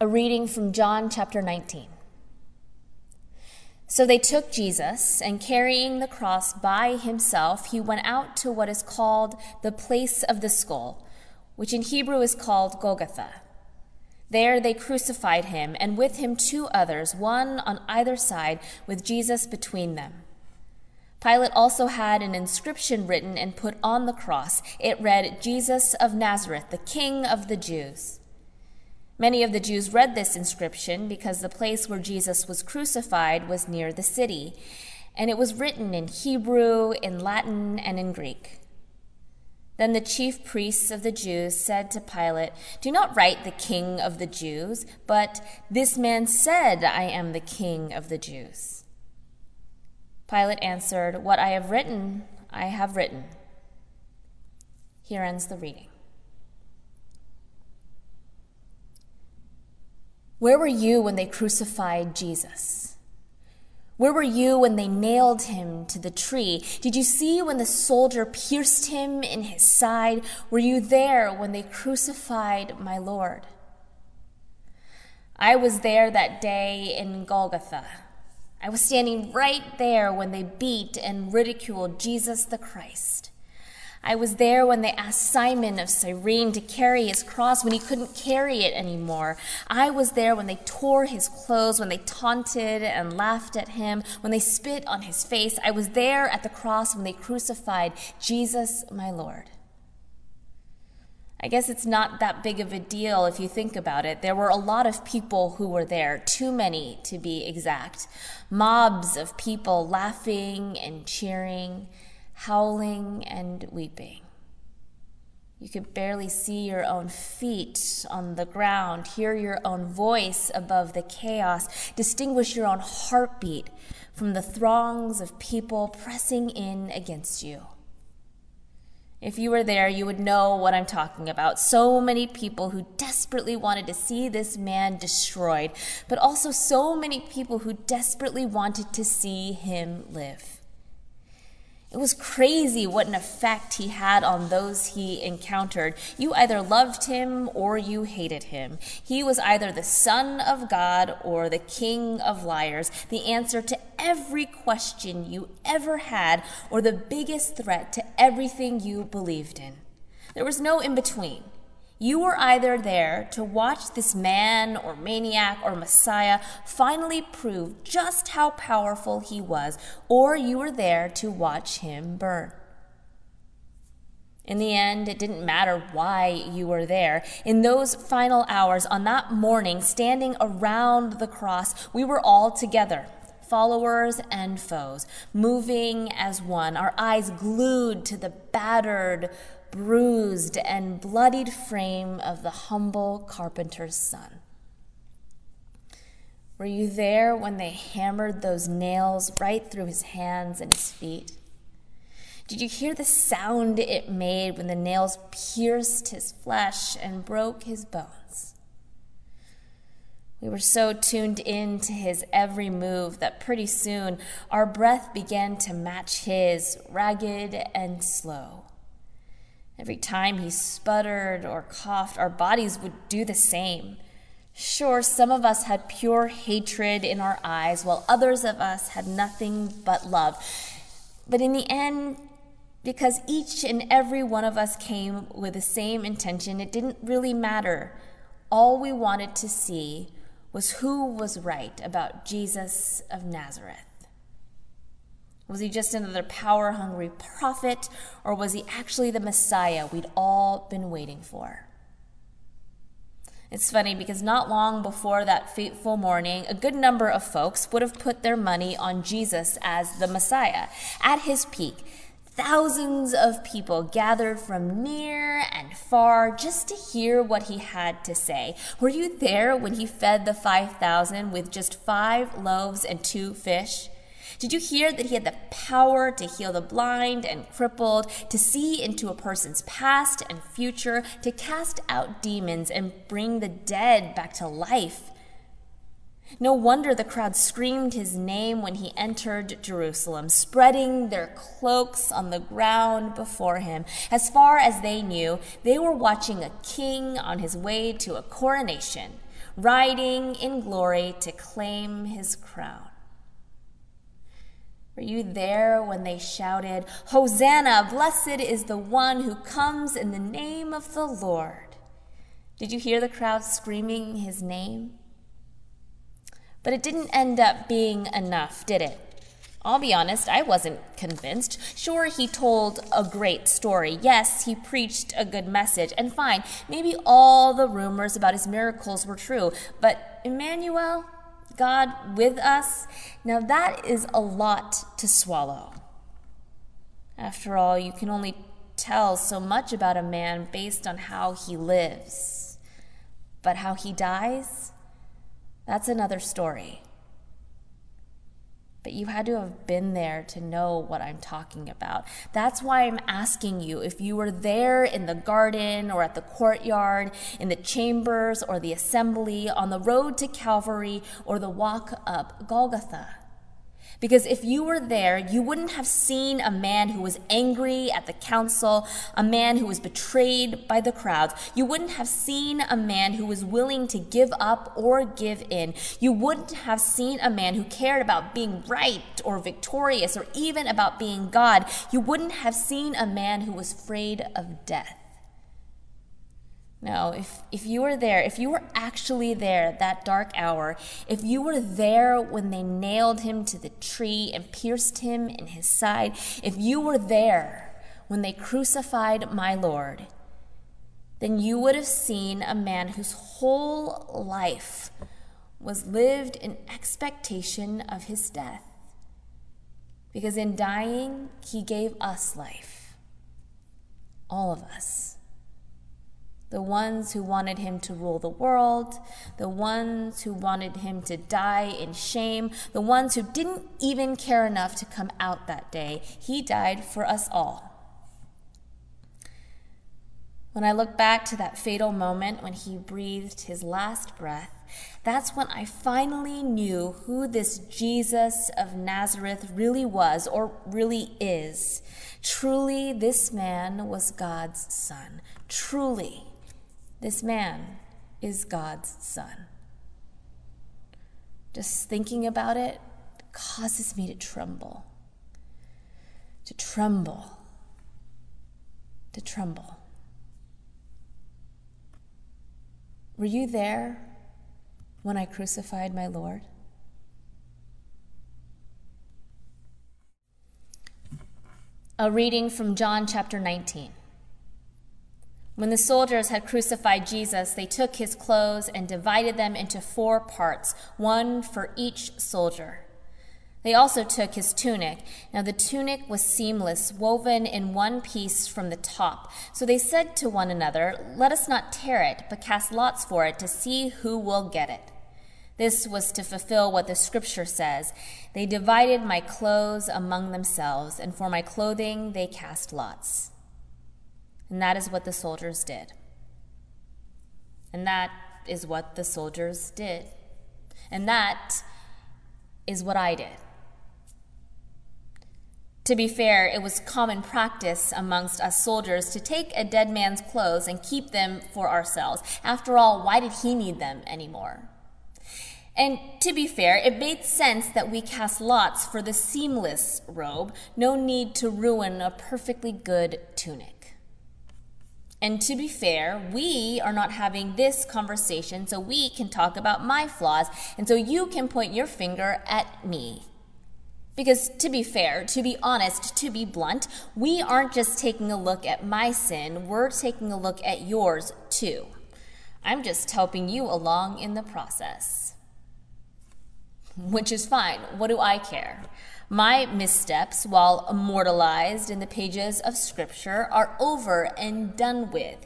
A reading from John chapter 19. So they took Jesus, and carrying the cross by himself, he went out to what is called the place of the skull, which in Hebrew is called Golgotha. There they crucified him, and with him two others, one on either side, with Jesus between them. Pilate also had an inscription written and put on the cross. It read, Jesus of Nazareth, the King of the Jews. Many of the Jews read this inscription because the place where Jesus was crucified was near the city, and it was written in Hebrew, in Latin, and in Greek. Then the chief priests of the Jews said to Pilate, Do not write the King of the Jews, but this man said, I am the King of the Jews. Pilate answered, What I have written, I have written. Here ends the reading. Where were you when they crucified Jesus? Where were you when they nailed him to the tree? Did you see when the soldier pierced him in his side? Were you there when they crucified my Lord? I was there that day in Golgotha. I was standing right there when they beat and ridiculed Jesus the Christ. I was there when they asked Simon of Cyrene to carry his cross when he couldn't carry it anymore. I was there when they tore his clothes, when they taunted and laughed at him, when they spit on his face. I was there at the cross when they crucified Jesus, my Lord. I guess it's not that big of a deal if you think about it. There were a lot of people who were there, too many to be exact. Mobs of people laughing and cheering howling and weeping. You could barely see your own feet on the ground, hear your own voice above the chaos, distinguish your own heartbeat from the throngs of people pressing in against you. If you were there, you would know what I'm talking about. So many people who desperately wanted to see this man destroyed, but also so many people who desperately wanted to see him live. It was crazy what an effect he had on those he encountered. You either loved him or you hated him. He was either the Son of God or the King of liars, the answer to every question you ever had, or the biggest threat to everything you believed in. There was no in between. You were either there to watch this man or maniac or Messiah finally prove just how powerful he was, or you were there to watch him burn. In the end, it didn't matter why you were there. In those final hours, on that morning, standing around the cross, we were all together, followers and foes, moving as one, our eyes glued to the battered, bruised and bloodied frame of the humble carpenter's son. Were you there when they hammered those nails right through his hands and his feet? Did you hear the sound it made when the nails pierced his flesh and broke his bones? We were so tuned in to his every move that pretty soon our breath began to match his, ragged and slow. Every time he sputtered or coughed, our bodies would do the same. Sure, some of us had pure hatred in our eyes, while others of us had nothing but love. But in the end, because each and every one of us came with the same intention, it didn't really matter. All we wanted to see was who was right about Jesus of Nazareth. Was he just another power hungry prophet, or was he actually the Messiah we'd all been waiting for? It's funny because not long before that fateful morning, a good number of folks would have put their money on Jesus as the Messiah. At his peak, thousands of people gathered from near and far just to hear what he had to say. Were you there when he fed the 5,000 with just five loaves and two fish? Did you hear that he had the power to heal the blind and crippled, to see into a person's past and future, to cast out demons and bring the dead back to life? No wonder the crowd screamed his name when he entered Jerusalem, spreading their cloaks on the ground before him. As far as they knew, they were watching a king on his way to a coronation riding in glory to claim his crown. Were you there when they shouted, Hosanna, blessed is the one who comes in the name of the Lord? Did you hear the crowd screaming his name? But it didn't end up being enough, did it? I'll be honest, I wasn't convinced. Sure, he told a great story. Yes, he preached a good message. And fine, maybe all the rumors about his miracles were true. But Emmanuel, God with us, now that is a lot to swallow. After all, you can only tell so much about a man based on how he lives. But how he dies, that's another story but you had to have been there to know what I'm talking about. That's why I'm asking you if you were there in the garden or at the courtyard, in the chambers or the assembly, on the road to Calvary or the walk up Golgotha. Because if you were there, you wouldn't have seen a man who was angry at the council, a man who was betrayed by the crowds. You wouldn't have seen a man who was willing to give up or give in. You wouldn't have seen a man who cared about being right or victorious or even about being God. You wouldn't have seen a man who was afraid of death. No, if, if you were there, if you were actually there that dark hour, if you were there when they nailed him to the tree and pierced him in his side, if you were there when they crucified my Lord, then you would have seen a man whose whole life was lived in expectation of his death. Because in dying, he gave us life, all of us the ones who wanted him to rule the world, the ones who wanted him to die in shame, the ones who didn't even care enough to come out that day. He died for us all. When I look back to that fatal moment when he breathed his last breath, that's when I finally knew who this Jesus of Nazareth really was or really is. Truly, this man was God's son. Truly. This man is God's son. Just thinking about it causes me to tremble. To tremble. To tremble. Were you there when I crucified my Lord? A reading from John chapter 19. When the soldiers had crucified Jesus, they took his clothes and divided them into four parts, one for each soldier. They also took his tunic. Now the tunic was seamless, woven in one piece from the top. So they said to one another, Let us not tear it, but cast lots for it to see who will get it. This was to fulfill what the scripture says They divided my clothes among themselves, and for my clothing they cast lots. And that is what the soldiers did. And that is what the soldiers did. And that is what I did. To be fair, it was common practice amongst us soldiers to take a dead man's clothes and keep them for ourselves. After all, why did he need them anymore? And to be fair, it made sense that we cast lots for the seamless robe, no need to ruin a perfectly good tunic. And to be fair, we are not having this conversation so we can talk about my flaws and so you can point your finger at me. Because to be fair, to be honest, to be blunt, we aren't just taking a look at my sin, we're taking a look at yours too. I'm just helping you along in the process. Which is fine. What do I care? My missteps, while immortalized in the pages of Scripture, are over and done with.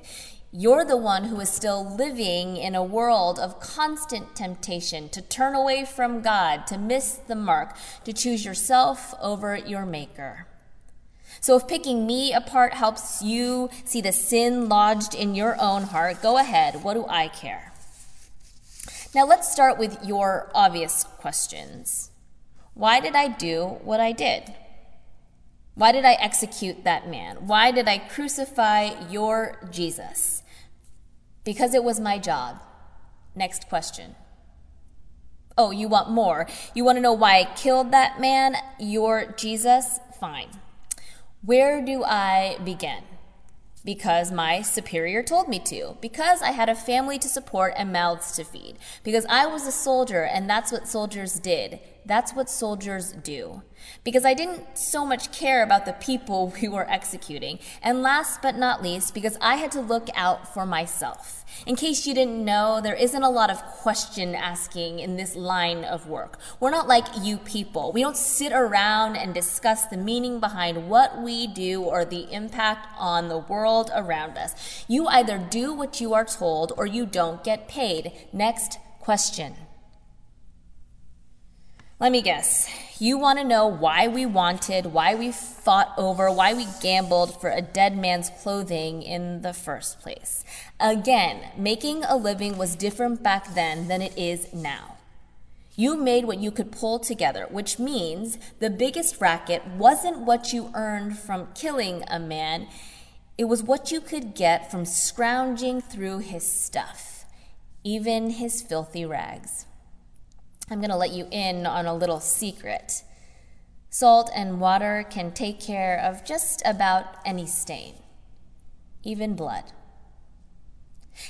You're the one who is still living in a world of constant temptation to turn away from God, to miss the mark, to choose yourself over your Maker. So, if picking me apart helps you see the sin lodged in your own heart, go ahead. What do I care? Now, let's start with your obvious questions. Why did I do what I did? Why did I execute that man? Why did I crucify your Jesus? Because it was my job. Next question. Oh, you want more? You want to know why I killed that man? Your Jesus? Fine. Where do I begin? Because my superior told me to. Because I had a family to support and mouths to feed. Because I was a soldier and that's what soldiers did. That's what soldiers do. Because I didn't so much care about the people we were executing. And last but not least, because I had to look out for myself. In case you didn't know, there isn't a lot of question asking in this line of work. We're not like you people. We don't sit around and discuss the meaning behind what we do or the impact on the world around us. You either do what you are told or you don't get paid. Next question. Let me guess. You want to know why we wanted, why we fought over, why we gambled for a dead man's clothing in the first place. Again, making a living was different back then than it is now. You made what you could pull together, which means the biggest racket wasn't what you earned from killing a man, it was what you could get from scrounging through his stuff, even his filthy rags. I'm going to let you in on a little secret. Salt and water can take care of just about any stain, even blood.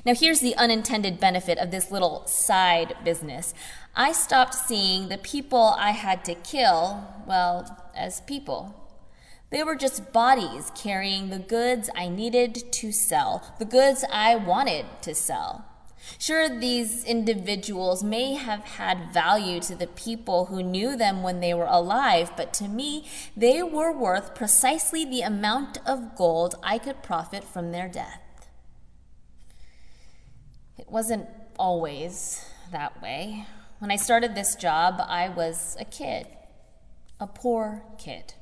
Now, here's the unintended benefit of this little side business. I stopped seeing the people I had to kill, well, as people. They were just bodies carrying the goods I needed to sell, the goods I wanted to sell. Sure, these individuals may have had value to the people who knew them when they were alive, but to me, they were worth precisely the amount of gold I could profit from their death. It wasn't always that way. When I started this job, I was a kid, a poor kid.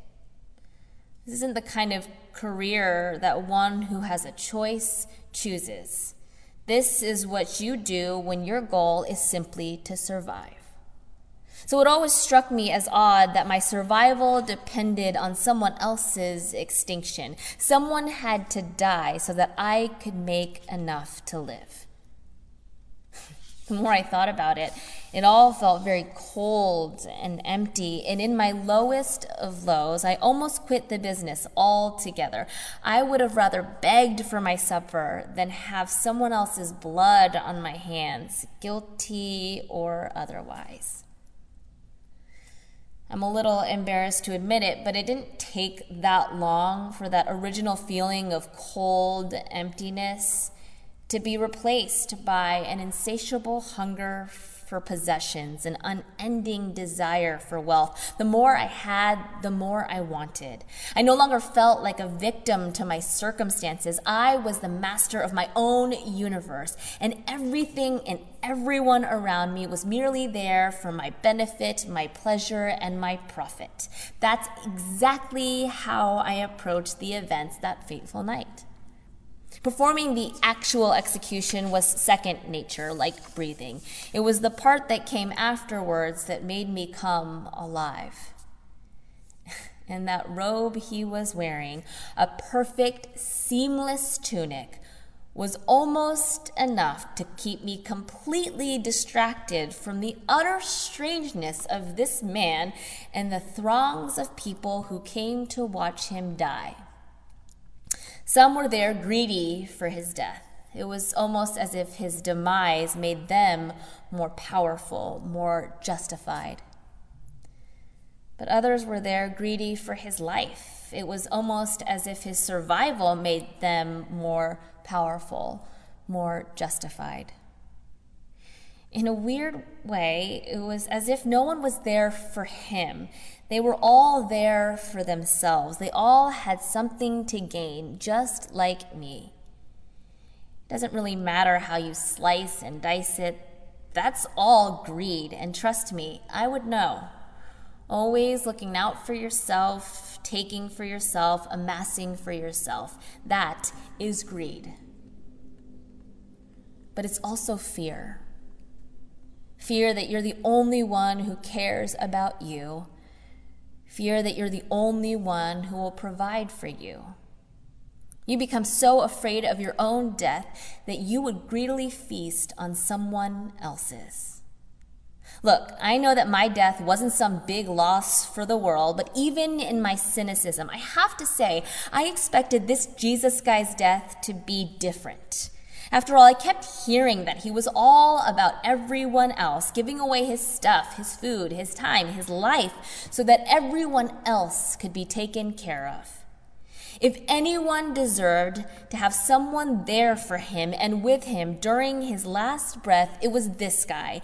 This isn't the kind of career that one who has a choice chooses. This is what you do when your goal is simply to survive. So it always struck me as odd that my survival depended on someone else's extinction. Someone had to die so that I could make enough to live. The more I thought about it, it all felt very cold and empty. And in my lowest of lows, I almost quit the business altogether. I would have rather begged for my supper than have someone else's blood on my hands, guilty or otherwise. I'm a little embarrassed to admit it, but it didn't take that long for that original feeling of cold emptiness to be replaced by an insatiable hunger for possessions, an unending desire for wealth. The more I had, the more I wanted. I no longer felt like a victim to my circumstances. I was the master of my own universe, and everything and everyone around me was merely there for my benefit, my pleasure, and my profit. That's exactly how I approached the events that fateful night. Performing the actual execution was second nature, like breathing. It was the part that came afterwards that made me come alive. And that robe he was wearing, a perfect, seamless tunic, was almost enough to keep me completely distracted from the utter strangeness of this man and the throngs of people who came to watch him die. Some were there greedy for his death. It was almost as if his demise made them more powerful, more justified. But others were there greedy for his life. It was almost as if his survival made them more powerful, more justified. In a weird way, it was as if no one was there for him. They were all there for themselves. They all had something to gain, just like me. It doesn't really matter how you slice and dice it. That's all greed, and trust me, I would know. Always looking out for yourself, taking for yourself, amassing for yourself. That is greed. But it's also fear. Fear that you're the only one who cares about you Fear that you're the only one who will provide for you. You become so afraid of your own death that you would greedily feast on someone else's. Look, I know that my death wasn't some big loss for the world, but even in my cynicism, I have to say, I expected this Jesus guy's death to be different. After all, I kept hearing that he was all about everyone else, giving away his stuff, his food, his time, his life, so that everyone else could be taken care of. If anyone deserved to have someone there for him and with him during his last breath, it was this guy.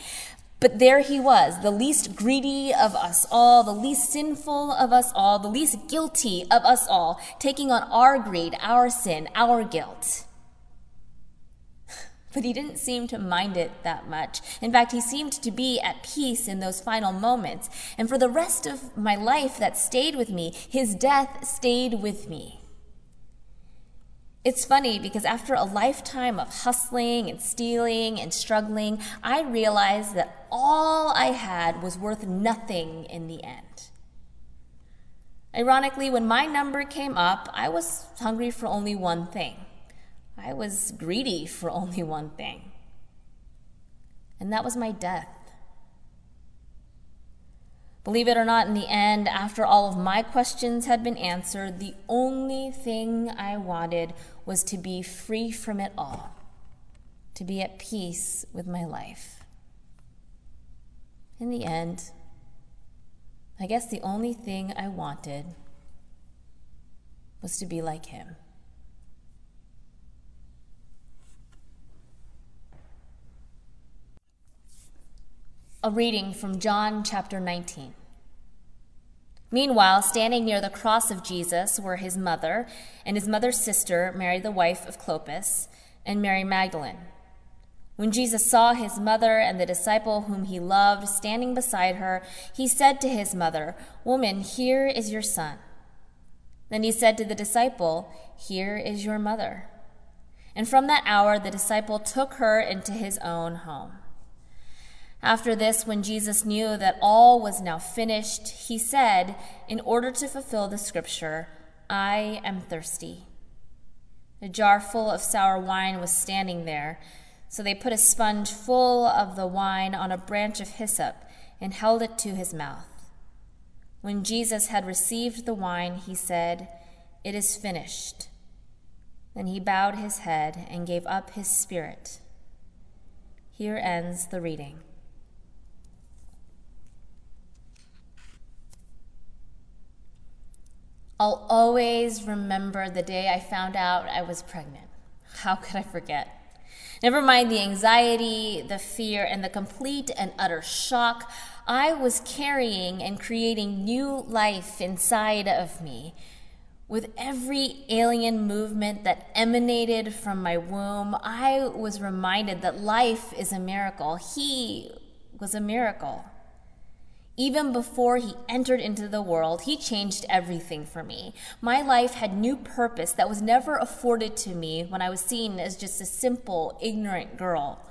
But there he was, the least greedy of us all, the least sinful of us all, the least guilty of us all, taking on our greed, our sin, our guilt. But he didn't seem to mind it that much. In fact, he seemed to be at peace in those final moments. And for the rest of my life that stayed with me, his death stayed with me. It's funny because after a lifetime of hustling and stealing and struggling, I realized that all I had was worth nothing in the end. Ironically, when my number came up, I was hungry for only one thing. I was greedy for only one thing. And that was my death. Believe it or not, in the end, after all of my questions had been answered, the only thing I wanted was to be free from it all, to be at peace with my life. In the end, I guess the only thing I wanted was to be like him. A reading from John chapter 19. Meanwhile, standing near the cross of Jesus were his mother and his mother's sister, Mary, the wife of Clopas, and Mary Magdalene. When Jesus saw his mother and the disciple whom he loved standing beside her, he said to his mother, Woman, here is your son. Then he said to the disciple, Here is your mother. And from that hour, the disciple took her into his own home. After this, when Jesus knew that all was now finished, he said, in order to fulfill the scripture, I am thirsty. A jar full of sour wine was standing there, so they put a sponge full of the wine on a branch of hyssop and held it to his mouth. When Jesus had received the wine, he said, It is finished. Then he bowed his head and gave up his spirit. Here ends the reading. I'll always remember the day I found out I was pregnant. How could I forget? Never mind the anxiety, the fear, and the complete and utter shock. I was carrying and creating new life inside of me. With every alien movement that emanated from my womb, I was reminded that life is a miracle. He was a miracle. Even before he entered into the world, he changed everything for me. My life had new purpose that was never afforded to me when I was seen as just a simple, ignorant girl.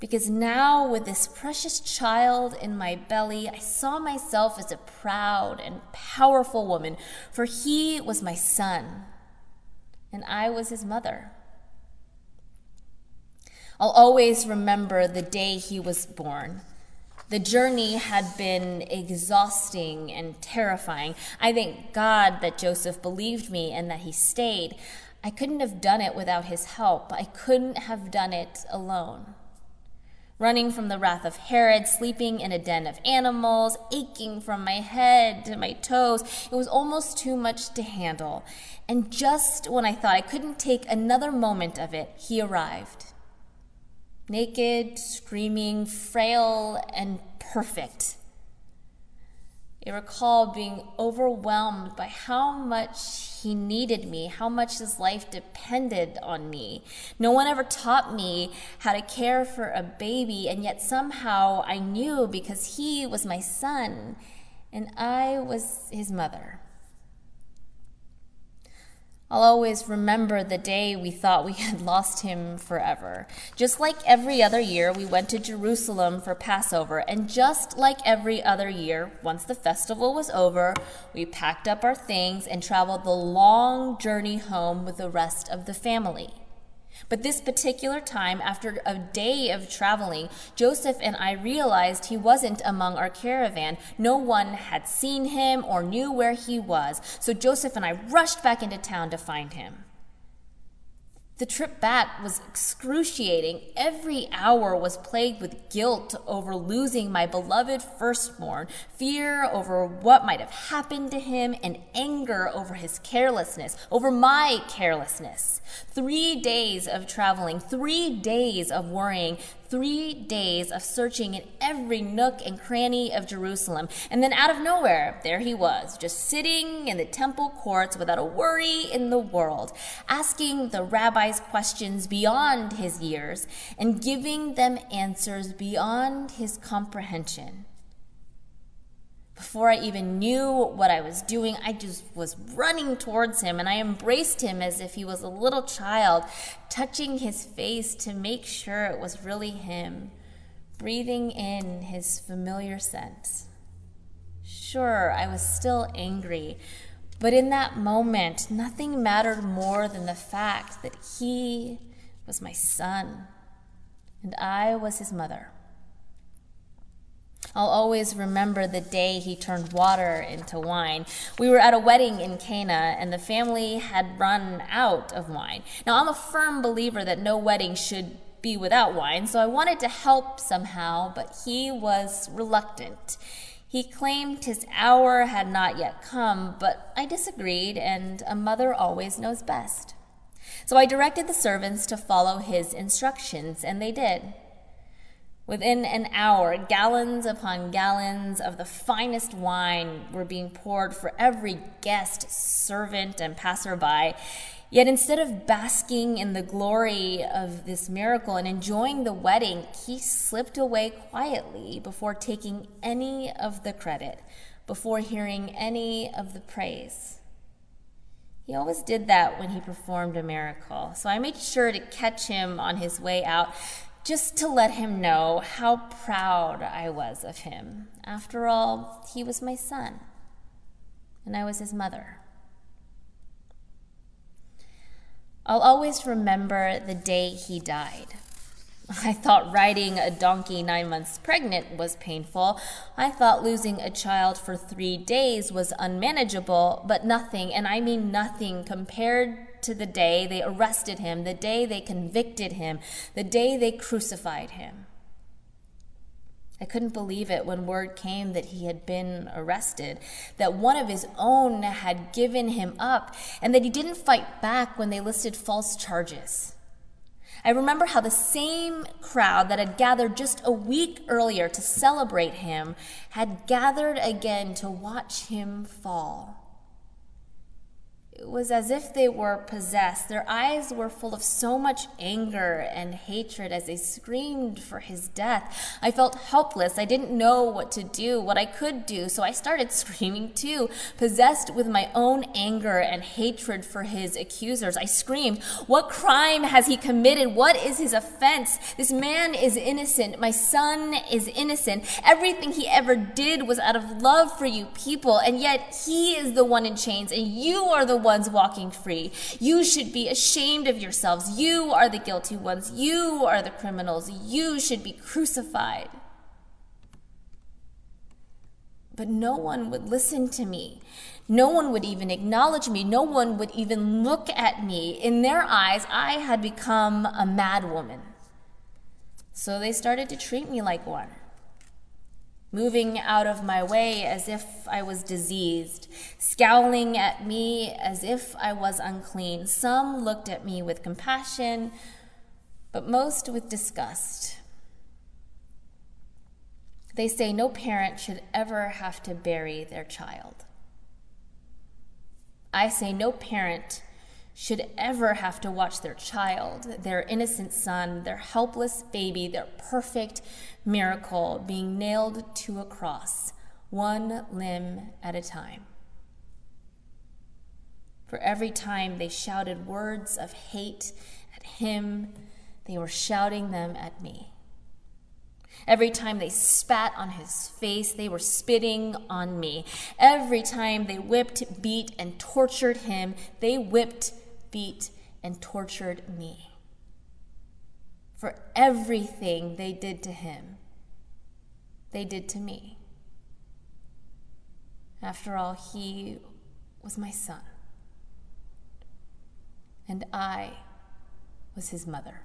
Because now, with this precious child in my belly, I saw myself as a proud and powerful woman, for he was my son, and I was his mother. I'll always remember the day he was born. The journey had been exhausting and terrifying. I thank God that Joseph believed me and that he stayed. I couldn't have done it without his help. I couldn't have done it alone. Running from the wrath of Herod, sleeping in a den of animals, aching from my head to my toes, it was almost too much to handle. And just when I thought I couldn't take another moment of it, he arrived naked, screaming, frail, and perfect. I recall being overwhelmed by how much he needed me, how much his life depended on me. No one ever taught me how to care for a baby, and yet somehow I knew because he was my son and I was his mother. I'll always remember the day we thought we had lost him forever. Just like every other year, we went to Jerusalem for Passover, and just like every other year, once the festival was over, we packed up our things and traveled the long journey home with the rest of the family. But this particular time, after a day of traveling, Joseph and I realized he wasn't among our caravan. No one had seen him or knew where he was. So Joseph and I rushed back into town to find him. The trip back was excruciating. Every hour was plagued with guilt over losing my beloved firstborn, fear over what might have happened to him, and anger over his carelessness, over my carelessness. Three days of traveling, three days of worrying, three days of searching in every nook and cranny of Jerusalem. And then out of nowhere, there he was, just sitting in the temple courts without a worry in the world, asking the rabbis questions beyond his years and giving them answers beyond his comprehension. Before I even knew what I was doing, I just was running towards him and I embraced him as if he was a little child, touching his face to make sure it was really him, breathing in his familiar scent. Sure, I was still angry, but in that moment, nothing mattered more than the fact that he was my son and I was his mother. I'll always remember the day he turned water into wine. We were at a wedding in Cana, and the family had run out of wine. Now, I'm a firm believer that no wedding should be without wine, so I wanted to help somehow, but he was reluctant. He claimed his hour had not yet come, but I disagreed, and a mother always knows best. So I directed the servants to follow his instructions, and they did. Within an hour, gallons upon gallons of the finest wine were being poured for every guest, servant, and passerby. Yet instead of basking in the glory of this miracle and enjoying the wedding, he slipped away quietly before taking any of the credit, before hearing any of the praise. He always did that when he performed a miracle. So I made sure to catch him on his way out just to let him know how proud I was of him. After all, he was my son, and I was his mother. I'll always remember the day he died. I thought riding a donkey nine months pregnant was painful. I thought losing a child for three days was unmanageable, but nothing, and I mean nothing, compared to the day they arrested him, the day they convicted him, the day they crucified him. I couldn't believe it when word came that he had been arrested, that one of his own had given him up, and that he didn't fight back when they listed false charges. I remember how the same crowd that had gathered just a week earlier to celebrate him had gathered again to watch him fall. It was as if they were possessed. Their eyes were full of so much anger and hatred as they screamed for his death. I felt helpless. I didn't know what to do, what I could do, so I started screaming too, possessed with my own anger and hatred for his accusers. I screamed, What crime has he committed? What is his offense? This man is innocent. My son is innocent. Everything he ever did was out of love for you people, and yet he is the one in chains, and you are the one ones walking free. You should be ashamed of yourselves. You are the guilty ones. You are the criminals. You should be crucified. But no one would listen to me. No one would even acknowledge me. No one would even look at me. In their eyes, I had become a madwoman. So they started to treat me like one moving out of my way as if I was diseased, scowling at me as if I was unclean. Some looked at me with compassion, but most with disgust. They say no parent should ever have to bury their child. I say no parent should ever have to watch their child, their innocent son, their helpless baby, their perfect miracle being nailed to a cross, one limb at a time. For every time they shouted words of hate at him, they were shouting them at me. Every time they spat on his face, they were spitting on me. Every time they whipped, beat, and tortured him, they whipped, beat, and tortured me. For everything they did to him, they did to me. After all, he was my son and I was his mother.